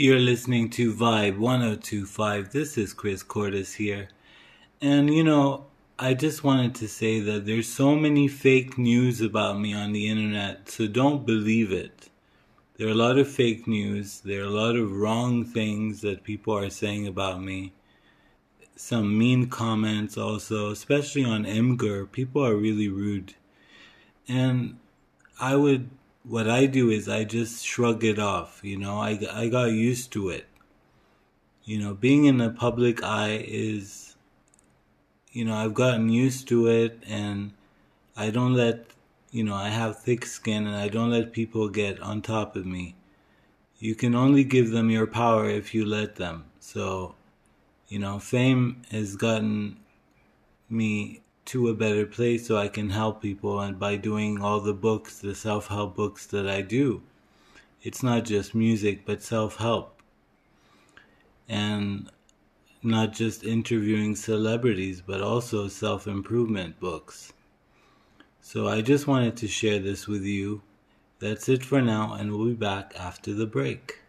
You're listening to Vibe 1025. This is Chris Cordes here. And you know, I just wanted to say that there's so many fake news about me on the internet, so don't believe it. There are a lot of fake news, there are a lot of wrong things that people are saying about me. Some mean comments also, especially on Imgur. People are really rude. And I would what I do is I just shrug it off. You know, I, I got used to it. You know, being in the public eye is, you know, I've gotten used to it and I don't let, you know, I have thick skin and I don't let people get on top of me. You can only give them your power if you let them. So, you know, fame has gotten me to a better place so I can help people and by doing all the books, the self-help books that I do. It's not just music, but self-help. And not just interviewing celebrities, but also self-improvement books. So I just wanted to share this with you. That's it for now, and we'll be back after the break.